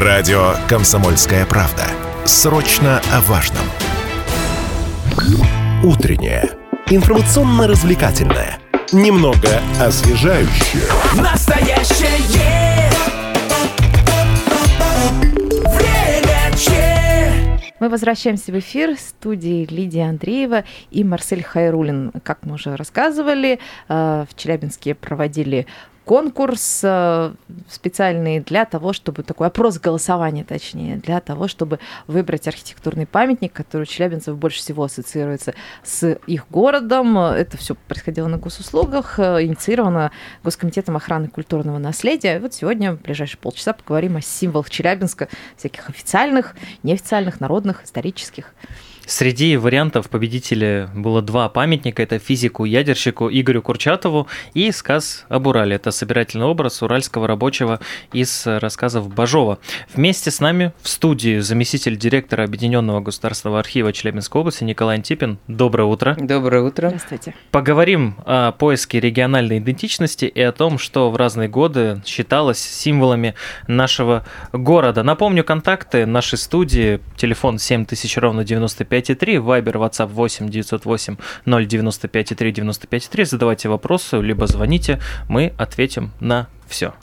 Радио «Комсомольская правда». Срочно о важном. Утреннее. Информационно-развлекательное. Немного освежающее. Настоящее время че. Мы возвращаемся в эфир в студии Лидия Андреева и Марсель Хайрулин. Как мы уже рассказывали, э, в Челябинске проводили конкурс э, специальный для того, чтобы такой опрос голосования, точнее, для того, чтобы выбрать архитектурный памятник, который у челябинцев больше всего ассоциируется с их городом. Это все происходило на госуслугах, э, инициировано Госкомитетом охраны культурного наследия. Вот сегодня, в ближайшие полчаса, поговорим о символах Челябинска, всяких официальных, неофициальных, народных, исторических. Среди вариантов победителей было два памятника. Это физику-ядерщику Игорю Курчатову и сказ об Урале. Это собирательный образ уральского рабочего из рассказов Бажова. Вместе с нами в студии заместитель директора Объединенного государственного архива Челябинской области Николай Антипин. Доброе утро. Доброе утро. Здравствуйте. Поговорим о поиске региональной идентичности и о том, что в разные годы считалось символами нашего города. Напомню контакты нашей студии. Телефон 7000 ровно 95 95,3, Вайбер, WhatsApp 8 908 095,3 95,3. Задавайте вопросы, либо звоните, мы ответим на все.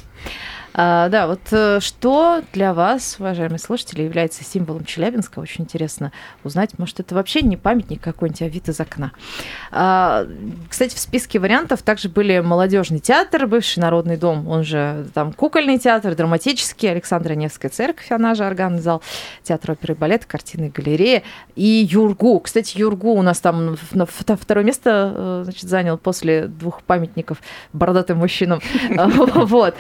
А, да, вот э, что для вас, уважаемые слушатели, является символом Челябинска? Очень интересно узнать. Может, это вообще не памятник какой-нибудь, а вид из окна. А, кстати, в списке вариантов также были молодежный театр, бывший народный дом, он же там кукольный театр, драматический, Александра Невская церковь, она же органный зал, театр оперы и балета, картины галерея и Юргу. Кстати, Юргу у нас там на второе место э, значит, занял после двух памятников бородатым мужчинам. Вот.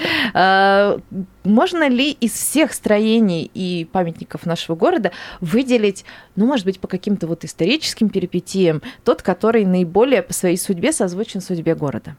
Можно ли из всех строений и памятников нашего города выделить, ну, может быть, по каким-то вот историческим перипетиям, тот, который наиболее по своей судьбе созвучен судьбе города?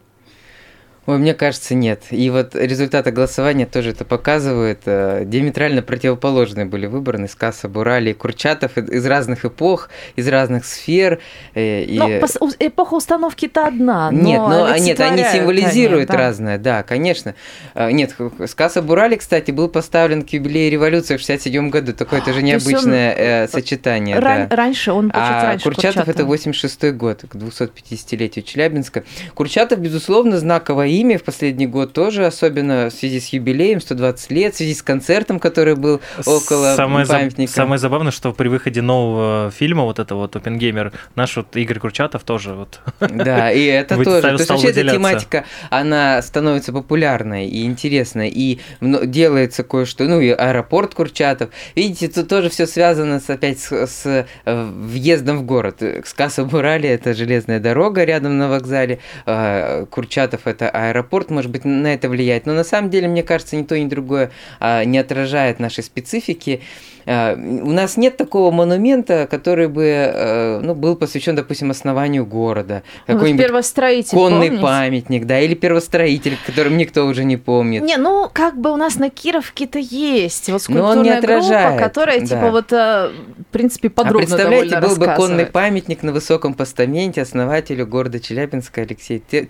Ой, мне кажется, нет. И вот результаты голосования тоже это показывают. Э, диаметрально противоположные были выбраны сказ об Урале и Курчатов из разных эпох, из разных сфер. Э, и... Но эпоха установки-то одна. Но нет, но, нет, они символизируют они, да. разное, да, конечно. Э, нет, сказ об Урале, кстати, был поставлен к юбилею революции в 67 году. Такое тоже необычное он... сочетание. Ран- да. Раньше он, получается, а раньше Курчатов, Курчатов это 86 год, к 250-летию Челябинска. Курчатов, безусловно, знаковое имя в последний год тоже, особенно в связи с юбилеем, 120 лет, в связи с концертом, который был около самое памятника. За, самое забавное, что при выходе нового фильма, вот этого вот Опенгеймер, наш вот Игорь Курчатов тоже вот Да, и это тоже. То есть вообще эта тематика, она становится популярной и интересной, и делается кое-что, ну и аэропорт Курчатов. Видите, тут тоже все связано с, опять с, с э, въездом в город. Сказ об Урале – это железная дорога рядом на вокзале, а Курчатов – это аэропорт, может быть, на это влияет. Но на самом деле, мне кажется, ни то, ни другое а, не отражает нашей специфики. А, у нас нет такого монумента, который бы а, ну, был посвящен, допустим, основанию города. Ну, Какой-нибудь первостроитель, конный помните? памятник, да, или первостроитель, которым никто уже не помнит. Не, ну, как бы у нас на Кировке-то есть вот скульптурная группа, которая, типа, да. вот, а, в принципе, А подробно представляете, довольно был бы конный памятник на высоком постаменте основателю города Челябинска Алексею э,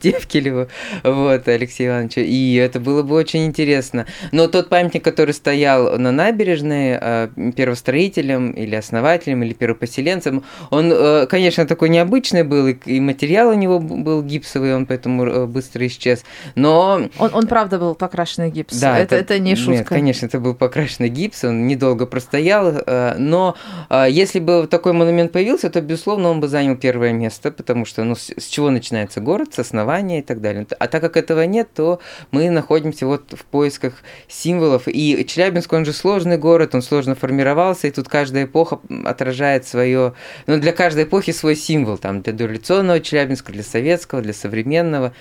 Тевкелеву, вот, Алексею Ивановичу, и это было бы очень интересно. Но тот памятник, который стоял на набережной э, первостроителем или основателем, или первопоселенцем, он, э, конечно, такой необычный был, и, материал у него был гипсовый, он поэтому э, быстро исчез, но... Он, он правда был покрашенный гипс. Да, это, это, не шутка. Нет, конечно, это был покрашенный гипс, он недолго простоял, э, но э, если бы такой монумент появился, то, безусловно, он бы занял первое место, потому что, ну, с чего начинается город, основания и так далее. А так как этого нет, то мы находимся вот в поисках символов. И Челябинск, он же сложный город, он сложно формировался, и тут каждая эпоха отражает свое, ну, для каждой эпохи свой символ, там, для дореволюционного Челябинска, для советского, для современного.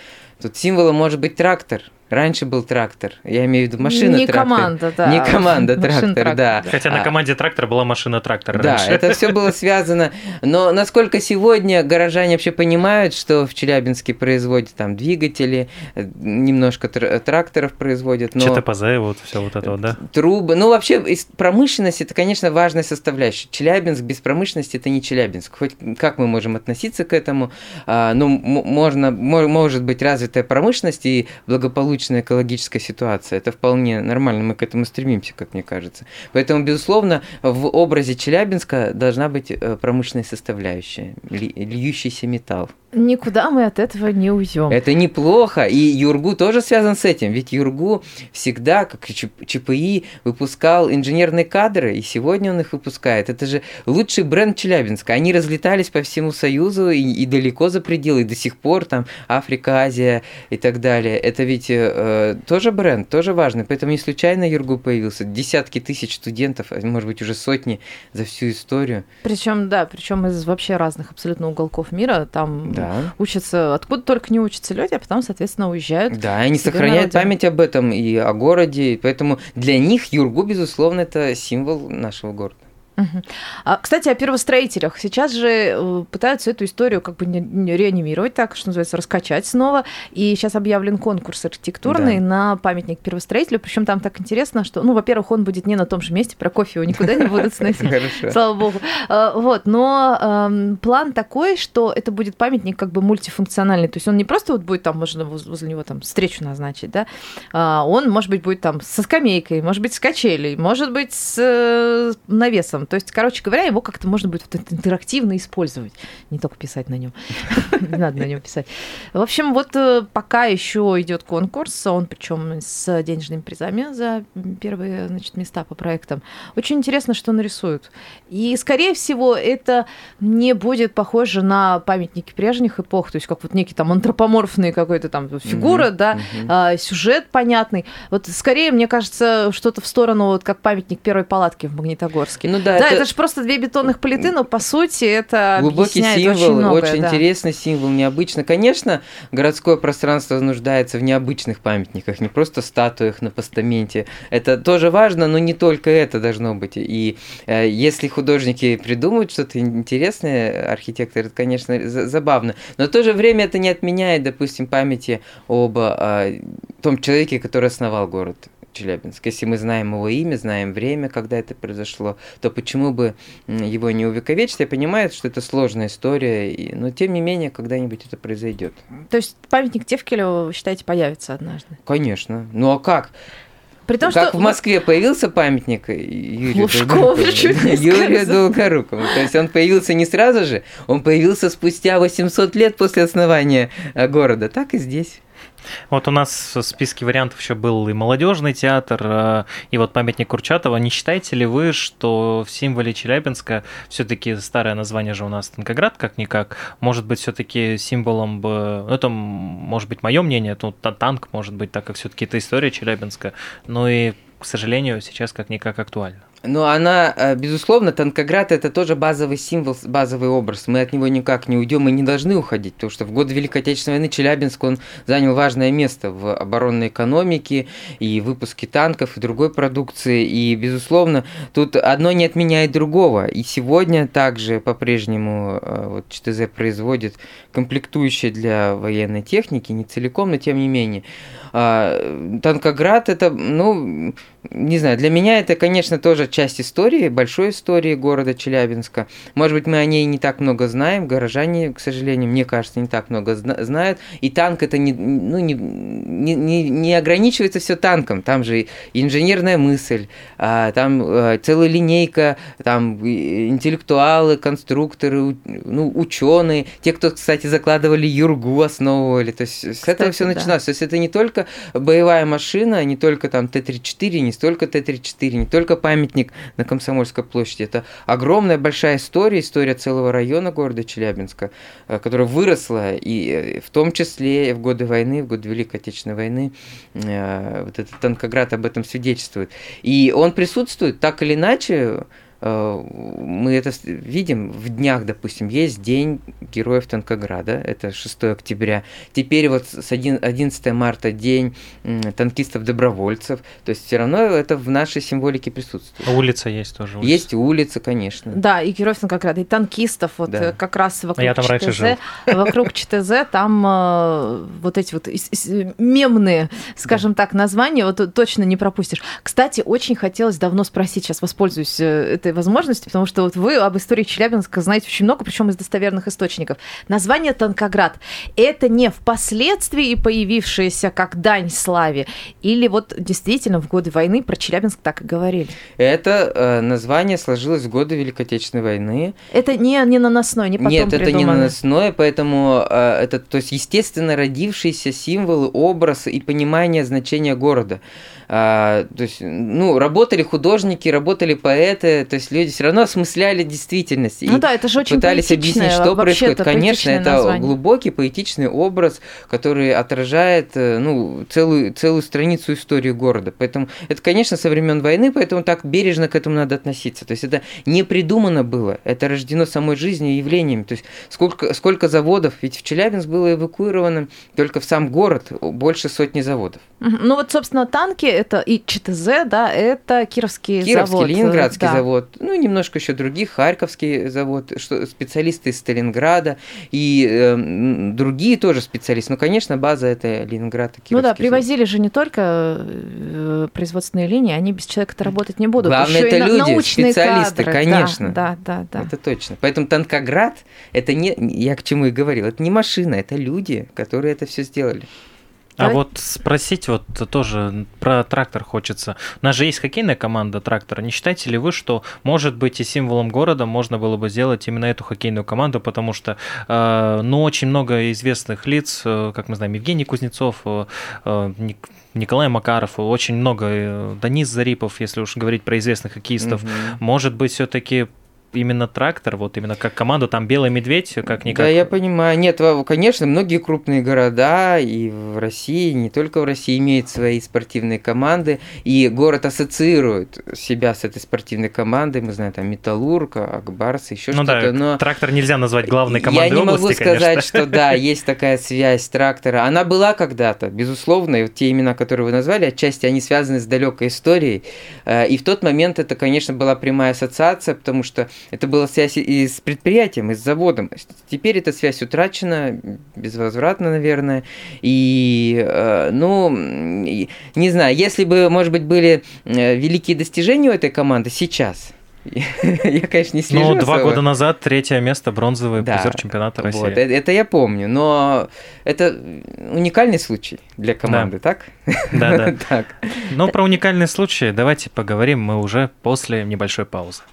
Тут символом может быть трактор. Раньше был трактор. Я имею в виду машина Не трактор. команда, да. Не команда Машина трактор, да. Хотя на А, команде трактора была машина-трактор да, раньше. это все было связано. Но насколько сегодня горожане вообще понимают, что в Челябинске производят там двигатели, немножко тр- тракторов производят, но ЧТПЗ, вот все вот это да? трубы. Ну, вообще, промышленность это, конечно, важная составляющая. Челябинск без промышленности это не Челябинск. Хоть как мы можем относиться к этому? А, ну, можно, мо- может быть развит развитая промышленность и благополучная экологическая ситуация. Это вполне нормально, мы к этому стремимся, как мне кажется. Поэтому, безусловно, в образе Челябинска должна быть э, промышленная составляющая, льющийся металл. Никуда мы от этого не уйдем. Это неплохо. И Юргу тоже связан с этим. Ведь Юргу всегда, как ЧПИ, выпускал инженерные кадры, и сегодня он их выпускает. Это же лучший бренд Челябинска. Они разлетались по всему Союзу и, и далеко за пределы, и до сих пор там Африка, Азия и так далее. Это ведь э, тоже бренд, тоже важно. Поэтому не случайно Юргу появился. Десятки тысяч студентов, а может быть уже сотни за всю историю. Причем, да, причем из вообще разных абсолютно уголков мира. Там да. Учатся, откуда только не учатся люди, а потом, соответственно, уезжают. Да, они сохраняют память об этом и о городе, поэтому для них Юргу, безусловно, это символ нашего города. А, кстати, о первостроителях. Сейчас же э, пытаются эту историю как бы реанимировать, так что называется, раскачать снова. И сейчас объявлен конкурс архитектурный да. на памятник первостроителю. Причем там так интересно, что, ну, во-первых, он будет не на том же месте, про кофе его никуда не будут сносить. Слава богу. А, вот, но эм, план такой, что это будет памятник как бы мультифункциональный. То есть он не просто вот будет там, можно возле него там встречу назначить, да, а, он, может быть, будет там со скамейкой, может быть, с качелей, может быть, с э, навесом то есть, короче говоря, его как-то можно будет вот интерактивно использовать, не только писать на нем. Не надо на нем писать. В общем, вот э, пока еще идет конкурс, он причем с денежными призами за первые значит, места по проектам. Очень интересно, что нарисуют. И, скорее всего, это не будет похоже на памятники прежних эпох, то есть как вот некий там антропоморфный какой-то там фигура, да, сюжет понятный. Вот скорее, мне кажется, что-то в сторону вот как памятник первой палатки в Магнитогорске. Ну да, да, это, это же просто две бетонных плиты, но по сути это глубокий символ, очень, многое, очень да. интересный символ, необычно. Конечно, городское пространство нуждается в необычных памятниках, не просто статуях на постаменте. Это тоже важно, но не только это должно быть. И э, если художники придумают что-то интересное, архитекторы, это, конечно, забавно. Но в то же время это не отменяет, допустим, памяти об э, том человеке, который основал город. Челябинск. Если мы знаем его имя, знаем время, когда это произошло, то почему бы его не увековечить? Я понимаю, что это сложная история, но тем не менее, когда-нибудь это произойдет. То есть памятник Тевкелеву, вы считаете, появится однажды? Конечно. Ну а как? При том, как что... в Москве появился памятник Юрию Лужкову, Юрию Долгорукову. То есть он появился не сразу же, он появился спустя 800 лет после основания э, города. Так и здесь. Вот у нас в списке вариантов еще был и молодежный театр, э, и вот памятник Курчатова. Не считаете ли вы, что в символе Челябинска все-таки старое название же у нас Танкоград, как-никак, может быть все-таки символом бы, ну это может быть мое мнение, ну танк может быть, так как все-таки это история Челябинска, но и, к сожалению, сейчас как-никак актуально. Но она, э, безусловно, Танкоград это тоже базовый символ, базовый образ. Мы от него никак не уйдем и не должны уходить, потому что в годы Великой Отечественной войны Челябинск он занял важное место в оборонной экономике и выпуске танков и другой продукции. И, безусловно, тут одно не отменяет другого. И сегодня также по-прежнему э, вот, ЧТЗ производит комплектующие для военной техники, не целиком, но тем не менее. А, Танкоград это, ну, не знаю, для меня это, конечно, тоже часть истории, большой истории города Челябинска. Может быть, мы о ней не так много знаем, горожане, к сожалению, мне кажется, не так много знают. И танк это не, ну, не, не, не ограничивается все танком, там же инженерная мысль, а, там а, целая линейка, там интеллектуалы, конструкторы, ну, ученые, те, кто, кстати, закладывали Юргу, основывали. То есть с кстати, этого все начиналось. Да. То есть это не только боевая машина, не только там Т-34, не столько Т-34, не только памятник на Комсомольской площади. Это огромная большая история, история целого района города Челябинска, э, которая выросла, и э, в том числе в годы войны, в годы Великой Отечественной войны, э, вот этот Танкоград об этом свидетельствует. И он присутствует так или иначе мы это видим в днях, допустим, есть День Героев Танкограда, это 6 октября. Теперь вот с 11 марта День танкистов-добровольцев. То есть все равно это в нашей символике присутствует. А улица есть тоже. Улица. Есть улица, конечно. Да, и Героев Танкограда, и танкистов. Вот да. Э, как раз вокруг а я там ЧТЗ, раньше жил. Вокруг ЧТЗ там э, вот эти вот мемные, скажем да. так, названия, вот точно не пропустишь. Кстати, очень хотелось давно спросить, сейчас воспользуюсь этой этой возможности, потому что вот вы об истории Челябинска знаете очень много, причем из достоверных источников. Название Танкоград – это не впоследствии появившееся как дань славе, или вот действительно в годы войны про Челябинск так и говорили? Это э, название сложилось в годы Великой Отечественной войны. Это не, не наносное, не потом Нет, придумано. это не наносное, поэтому э, это, то есть, естественно, родившиеся символы, образ и понимание значения города. А, то есть, ну, работали художники, работали поэты, то есть люди все равно осмысляли действительность. Ну да, это же очень Пытались объяснить, что происходит. Конечно, это название. глубокий поэтичный образ, который отражает, э, ну, целую, целую страницу истории города. Поэтому это, конечно, со времен войны, поэтому так бережно к этому надо относиться. То есть это не придумано было, это рождено самой жизнью и явлениями. То есть сколько, сколько заводов, ведь в Челябинск было эвакуировано только в сам город больше сотни заводов. Ну вот, собственно, танки это и ЧТЗ, да, это Кировский, Кировский завод. Ленинградский да. завод, ну, немножко еще других, Харьковский завод, что, специалисты из Сталинграда и э, другие тоже специалисты. Ну, конечно, база это Ленинград и Кировский Ну да, завод. привозили же не только э, производственные линии, они без человека-то работать не будут. Главное, Еще это и люди, научные специалисты, кадры. конечно. Да, да, да. да. Это точно. Поэтому Танкоград, это не, я к чему и говорил, это не машина, это люди, которые это все сделали. А Давай. вот спросить вот тоже про трактор хочется. У нас же есть хоккейная команда трактора. Не считаете ли вы, что, может быть, и символом города можно было бы сделать именно эту хоккейную команду, потому что, э, ну, очень много известных лиц, э, как мы знаем, Евгений Кузнецов, э, э, Ник- Николай Макаров, очень много, э, Данис Зарипов, если уж говорить про известных хоккеистов. Мгм. Может быть, все-таки именно трактор, вот именно как команду, там Белый Медведь, как никак. Да, я понимаю. Нет, конечно, многие крупные города и в России, не только в России, имеют свои спортивные команды, и город ассоциирует себя с этой спортивной командой. Мы знаем, там Металлург, Акбарс, еще Ну что-то. да, но трактор нельзя назвать главной командой Я не области, могу сказать, конечно. что да, есть такая связь трактора. Она была когда-то, безусловно, и вот те имена, которые вы назвали, отчасти они связаны с далекой историей. Э, И в тот момент это, конечно, была прямая ассоциация, потому что это была связь и с предприятием, и с заводом. Теперь эта связь утрачена, безвозвратно, наверное. И, э, ну, не знаю, если бы, может быть, были э, великие достижения у этой команды сейчас, я, конечно, не слежу Ну, два особо. года назад третье место, бронзовый Да, призер чемпионата России. Вот, это, это я помню, но это уникальный случай для команды, так? Да, да. Так. Но про уникальный случай давайте поговорим мы уже после небольшой паузы.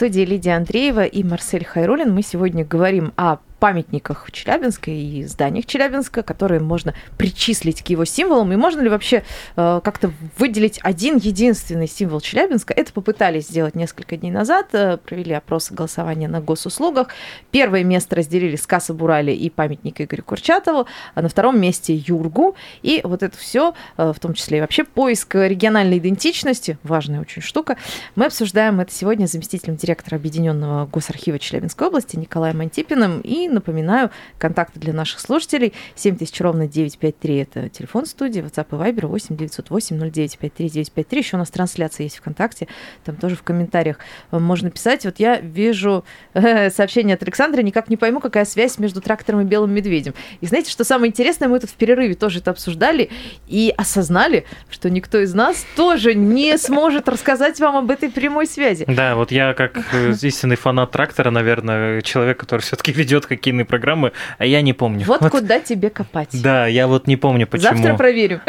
Студии Лидия Андреева и Марсель Хайрулин мы сегодня говорим о памятниках Челябинска и зданиях Челябинска, которые можно причислить к его символам. И можно ли вообще э, как-то выделить один единственный символ Челябинска? Это попытались сделать несколько дней назад, э, провели опрос голосования на госуслугах. Первое место разделили с Касса Бурали и памятник Игорю Курчатову, а на втором месте Юргу. И вот это все, в том числе и вообще поиск региональной идентичности, важная очень штука, мы обсуждаем это сегодня с заместителем директора Объединенного госархива Челябинской области Николаем Антипиным. И напоминаю, контакты для наших слушателей 7000 ровно 953 это телефон студии, WhatsApp и Viber 8 908 0953 953. Еще у нас трансляция есть ВКонтакте, там тоже в комментариях можно писать. Вот я вижу э, сообщение от Александра, никак не пойму, какая связь между трактором и белым медведем. И знаете, что самое интересное, мы тут в перерыве тоже это обсуждали и осознали, что никто из нас тоже не сможет рассказать вам об этой прямой связи. Да, вот я как э, истинный фанат трактора, наверное, человек, который все-таки ведет хоккейные программы, а я не помню. Вот, куда тебе копать. Да, я вот не помню, почему. Завтра проверим.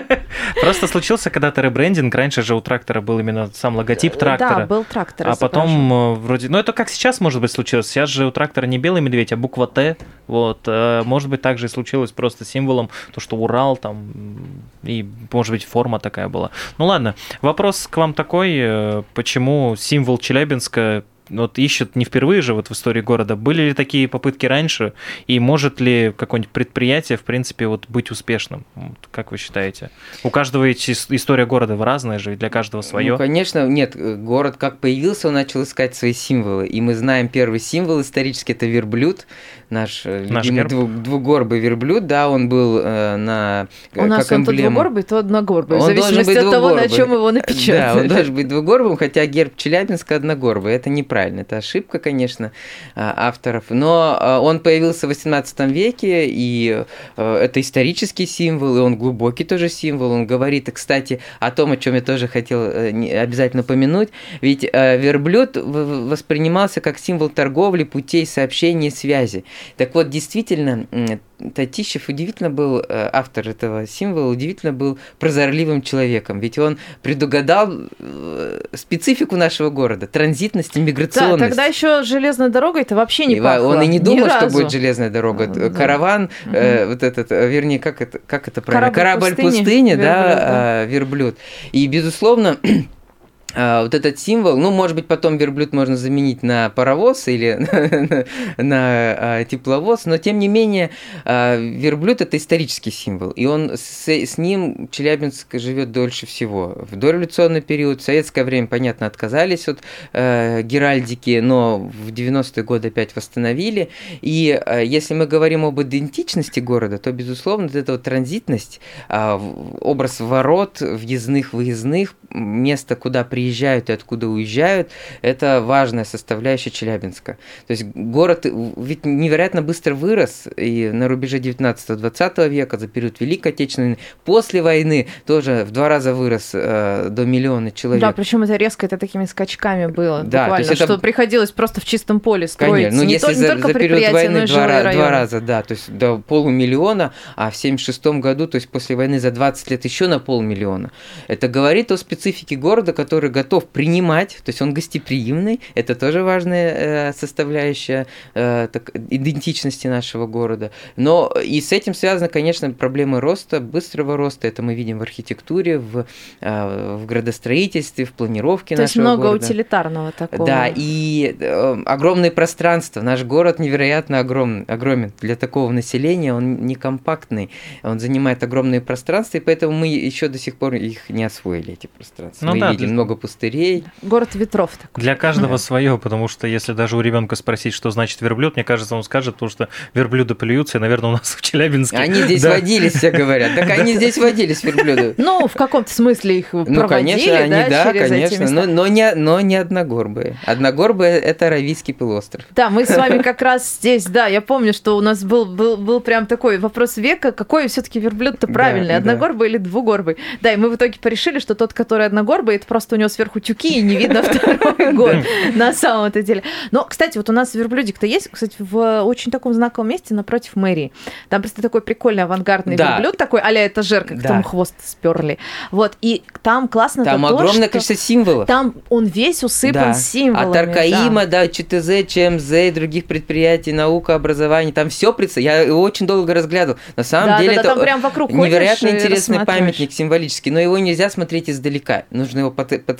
Просто случился когда-то ребрендинг. Раньше же у трактора был именно сам логотип трактора. Да, был трактор. А потом э, вроде... Ну, это как сейчас, может быть, случилось. Сейчас же у трактора не белый медведь, а буква Т. Вот. э, Может быть, также и случилось просто символом, то, что Урал там, и, может быть, форма такая была. Ну, ладно. Вопрос к вам такой. э, Почему символ Челябинска вот ищут не впервые же вот в истории города. Были ли такие попытки раньше? И может ли какое-нибудь предприятие, в принципе, вот быть успешным? Вот, как вы считаете? У каждого ведь ис- история города разная же, и для каждого свое. Ну, конечно, нет, э, город как появился, он начал искать свои символы. И мы знаем первый символ исторический, это верблюд, наш, э, Наш любимый герб? дву- двугорбый верблюд, да, он был э, на У нас он то двугорбый, то одногорбый. В Он должен зависимости от того, на чем его Да, он напечатали. должен быть двугорбым, хотя герб Челябинска одногорбый, это неправильно. Неправильно. Это ошибка, конечно, авторов. Но он появился в XVIII веке, и это исторический символ, и он глубокий тоже символ. Он говорит, кстати, о том, о чем я тоже хотел обязательно помянуть. Ведь верблюд воспринимался как символ торговли, путей сообщения, связи. Так вот, действительно, Татищев удивительно был, э, автор этого символа, удивительно был прозорливым человеком, ведь он предугадал э, специфику нашего города, транзитность и миграционность. Да, тогда еще железная дорога это вообще не пахло. Он и не думал, что разу. будет железная дорога. А, Караван, угу. э, вот этот, э, вернее, как это, как это правильно? Корабль, Корабль пустыни, пустыни верблюд, да, да. верблюд. И, безусловно, а, вот этот символ, ну, может быть, потом верблюд можно заменить на паровоз или на а, тепловоз, но тем не менее а, верблюд это исторический символ, и он с, ним Челябинск живет дольше всего. В дореволюционный период, в советское время, понятно, отказались от геральдики, но в 90-е годы опять восстановили. И если мы говорим об идентичности города, то, безусловно, вот эта вот транзитность, образ ворот, въездных, выездных, место, куда приезжают приезжают и откуда уезжают, это важная составляющая Челябинска. То есть город ведь невероятно быстро вырос, и на рубеже 19-20 века, за период Великой Отечественной после войны тоже в два раза вырос э, до миллиона человек. Да, причем это резко, это такими скачками было, да, буквально, то есть это... что приходилось просто в чистом поле строить. Конечно, ну если то, за, за период войны два, два раза, да, то есть до полумиллиона, а в 76 году, то есть после войны за 20 лет еще на полмиллиона. Это говорит о специфике города, который готов принимать, то есть он гостеприимный, это тоже важная э, составляющая э, так, идентичности нашего города. Но и с этим связаны, конечно, проблемы роста, быстрого роста, это мы видим в архитектуре, в, э, в градостроительстве, в планировке то нашего города. То есть много города. утилитарного такого. Да, и э, огромные пространства, наш город невероятно огром, огромен для такого населения, он не компактный, он занимает огромные пространства, и поэтому мы еще до сих пор их не освоили, эти пространства. Ну, мы да, видим много пустырей. Город ветров такой. Для каждого свое, потому что если даже у ребенка спросить, что значит верблюд, мне кажется, он скажет, потому что верблюды плюются, и, наверное, у нас в Челябинске. Они здесь да. водились, все говорят. Так они здесь водились, верблюды. Ну, в каком-то смысле их проводили, Ну, конечно, они, да, конечно, но, не, но не одногорбые. Одногорбые – это Аравийский полуостров. Да, мы с вами как раз здесь, да, я помню, что у нас был, был, был прям такой вопрос века, какой все-таки верблюд-то правильный, да, одногорбый да. или двугорбый. Да, и мы в итоге порешили, что тот, который одногорбый, это просто у него сверху тюки, и не видно второй год на самом-то деле. Но, кстати, вот у нас верблюдик-то есть, кстати, в очень таком знаковом месте напротив мэрии. Там просто такой прикольный авангардный верблюд, такой а-ля этажерка, к тому хвост сперли. Вот, и там классно Там огромное количество символов. Там он весь усыпан символами. От Аркаима до ЧТЗ, ЧМЗ и других предприятий, наука, образование, там все Я его очень долго разглядывал. На самом деле это невероятно интересный памятник символический, но его нельзя смотреть издалека. Нужно его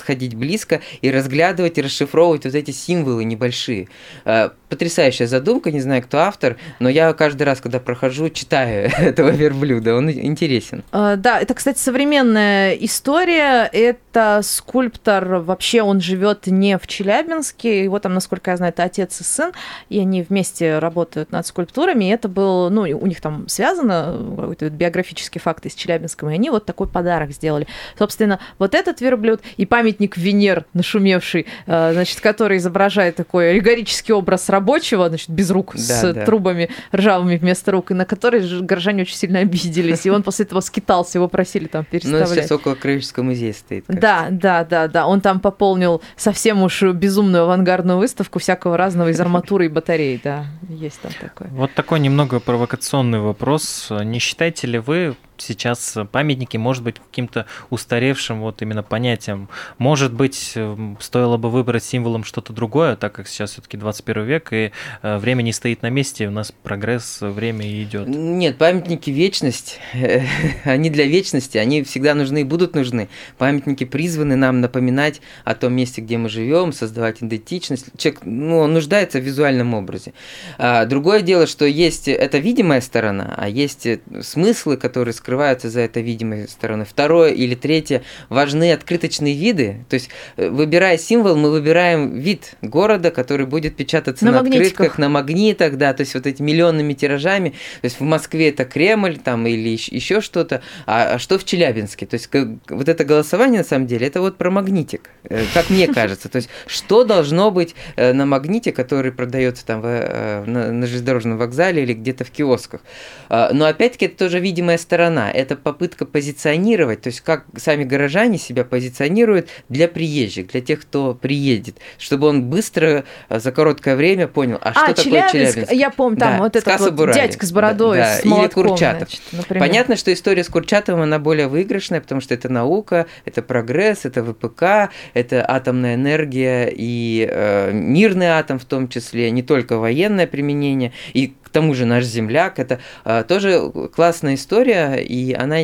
подходить близко и разглядывать и расшифровывать вот эти символы небольшие. Э, потрясающая задумка, не знаю, кто автор, но я каждый раз, когда прохожу, читаю этого верблюда, он интересен. Э, да, это, кстати, современная история. Это скульптор, вообще он живет не в Челябинске, его там, насколько я знаю, это отец и сын, и они вместе работают над скульптурами, и это был, ну, у них там связано какой-то биографический факт из Челябинска, и они вот такой подарок сделали. Собственно, вот этот верблюд и памятник Венер нашумевший, э, значит, который изображает такой аллегорический образ рабочего, значит, без рук, да, с да. трубами ржавыми вместо рук, и на который горожане очень сильно обиделись. И он после этого скитался, его просили там переставлять. Ну, сейчас около Краеведческого музея стоит. Да, да, да, да. Он там пополнил совсем уж безумную авангардную выставку всякого разного из арматуры и батарей, да, есть там такое. Вот такой немного провокационный вопрос. Не считаете ли вы сейчас памятники, может быть, каким-то устаревшим вот именно понятием. Может быть, эм, стоило бы выбрать символом что-то другое, так как сейчас все-таки 21 век, и э, время не стоит на месте, у нас прогресс, время идет. Нет, памятники вечность, они для вечности, они всегда нужны и будут нужны. Памятники призваны нам напоминать о том месте, где мы живем, создавать идентичность. Человек, ну, он нуждается в визуальном образе. А, другое дело, что есть, это видимая сторона, а есть смыслы, которые скрываются скрываются за этой видимой стороной. Второе или третье, важны открыточные виды. То есть, э, выбирая символ, мы выбираем вид города, который будет печататься на, на открытках, на магнитах, да, то есть вот эти миллионными тиражами. То есть в Москве это Кремль там или еще что-то, а, а что в Челябинске? То есть вот это голосование на самом деле, это вот про магнитик, э, как мне кажется. То есть что должно быть э, на магните, который продается там в, на, на железнодорожном вокзале или где-то в киосках. А, но опять-таки это тоже видимая сторона, это попытка позиционировать, то есть как сами горожане себя позиционируют для приезжих, для тех, кто приедет, чтобы он быстро а, за короткое время понял, а, а что такое Челябинск. Я помню, там да, вот этот вот дядька с бородой, да, с молотком, Или Курчатов. Значит, Понятно, что история с Курчатовым, она более выигрышная, потому что это наука, это прогресс, это ВПК, это атомная энергия и э, мирный атом в том числе, не только военное применение. И к тому же наш земляк, это э, тоже классная история, и она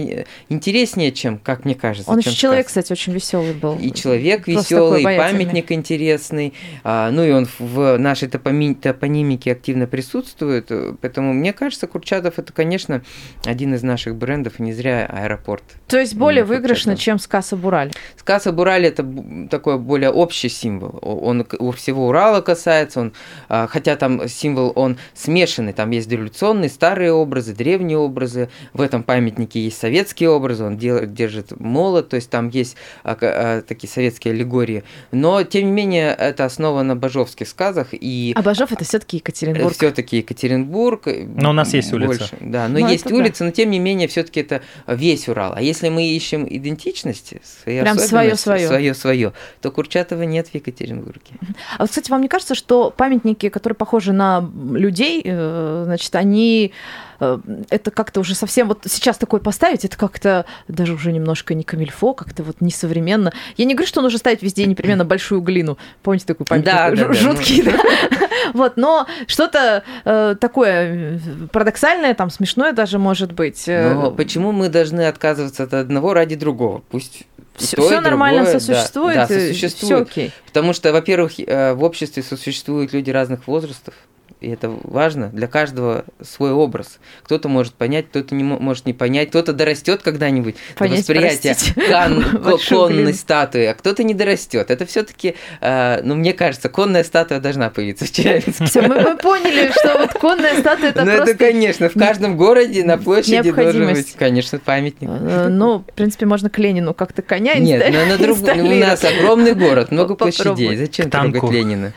интереснее, чем, как мне кажется. Он еще человек, кстати, очень веселый был. И человек веселый, и памятник интересный, а, ну и он в нашей топоми- топонимике активно присутствует, поэтому мне кажется, Курчатов это, конечно, один из наших брендов, и не зря аэропорт. То есть более выигрышно, чем Скаса Бураль? Скаса Бураль это такой более общий символ, он у всего Урала касается, он, а, хотя там символ, он смешанный, там есть революционные, старые образы, древние образы. В этом памятнике есть советские образы, он делает, держит молот, то есть там есть а, а, такие советские аллегории. Но, тем не менее, это основано на бажовских сказах. И... А Бажов это все-таки Екатеринбург. Все-таки Екатеринбург. Но у нас есть больше. улица. Да, но ну, есть улица, да. но тем не менее, все-таки это весь Урал. А если мы ищем идентичность, свои Прям свое свое свое свое, то Курчатова нет в Екатеринбурге. А вот, кстати, вам не кажется, что памятники, которые похожи на людей, э, значит, они э, это как-то уже совсем вот сейчас такое поставить, это как-то даже уже немножко не камильфо, как-то вот несовременно. Я не говорю, что нужно ставить везде непременно большую глину. Помните такой памятник? Да, да, жуткий, да. Ну... Вот, но что-то э, такое парадоксальное, там смешное даже может быть. Но почему мы должны отказываться от одного ради другого? Пусть все, все нормально другое, сосуществует, да, да, сосуществует. Все окей. Потому что, во-первых, в обществе сосуществуют люди разных возрастов и это важно, для каждого свой образ. Кто-то может понять, кто-то не может не понять, кто-то дорастет когда-нибудь понять, до восприятия кон, конной статуи, а кто-то не дорастет. Это все-таки, э, ну, мне кажется, конная статуя должна появиться в Челябинске. Все, мы, мы поняли, что вот конная статуя это Ну, это, конечно, в каждом городе на площади должен быть, конечно, памятник. Э, ну, в принципе, можно к Ленину как-то коня Нет, но на друг... у нас огромный город, много площадей. Зачем трогать Ленина?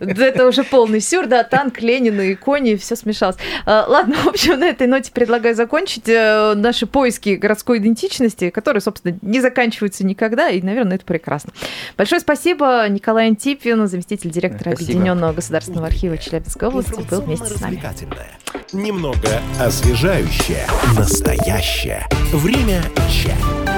Это уже полный сюр, да, танк, Ленина и кони, все смешалось. А, ладно, в общем, на этой ноте предлагаю закончить э, наши поиски городской идентичности, которые, собственно, не заканчиваются никогда, и, наверное, это прекрасно. Большое спасибо, Николай Антипин, заместитель директора спасибо. Объединенного государственного архива Челябинской области, был вместе с нами. Немного освежающее, настоящее. Время чек.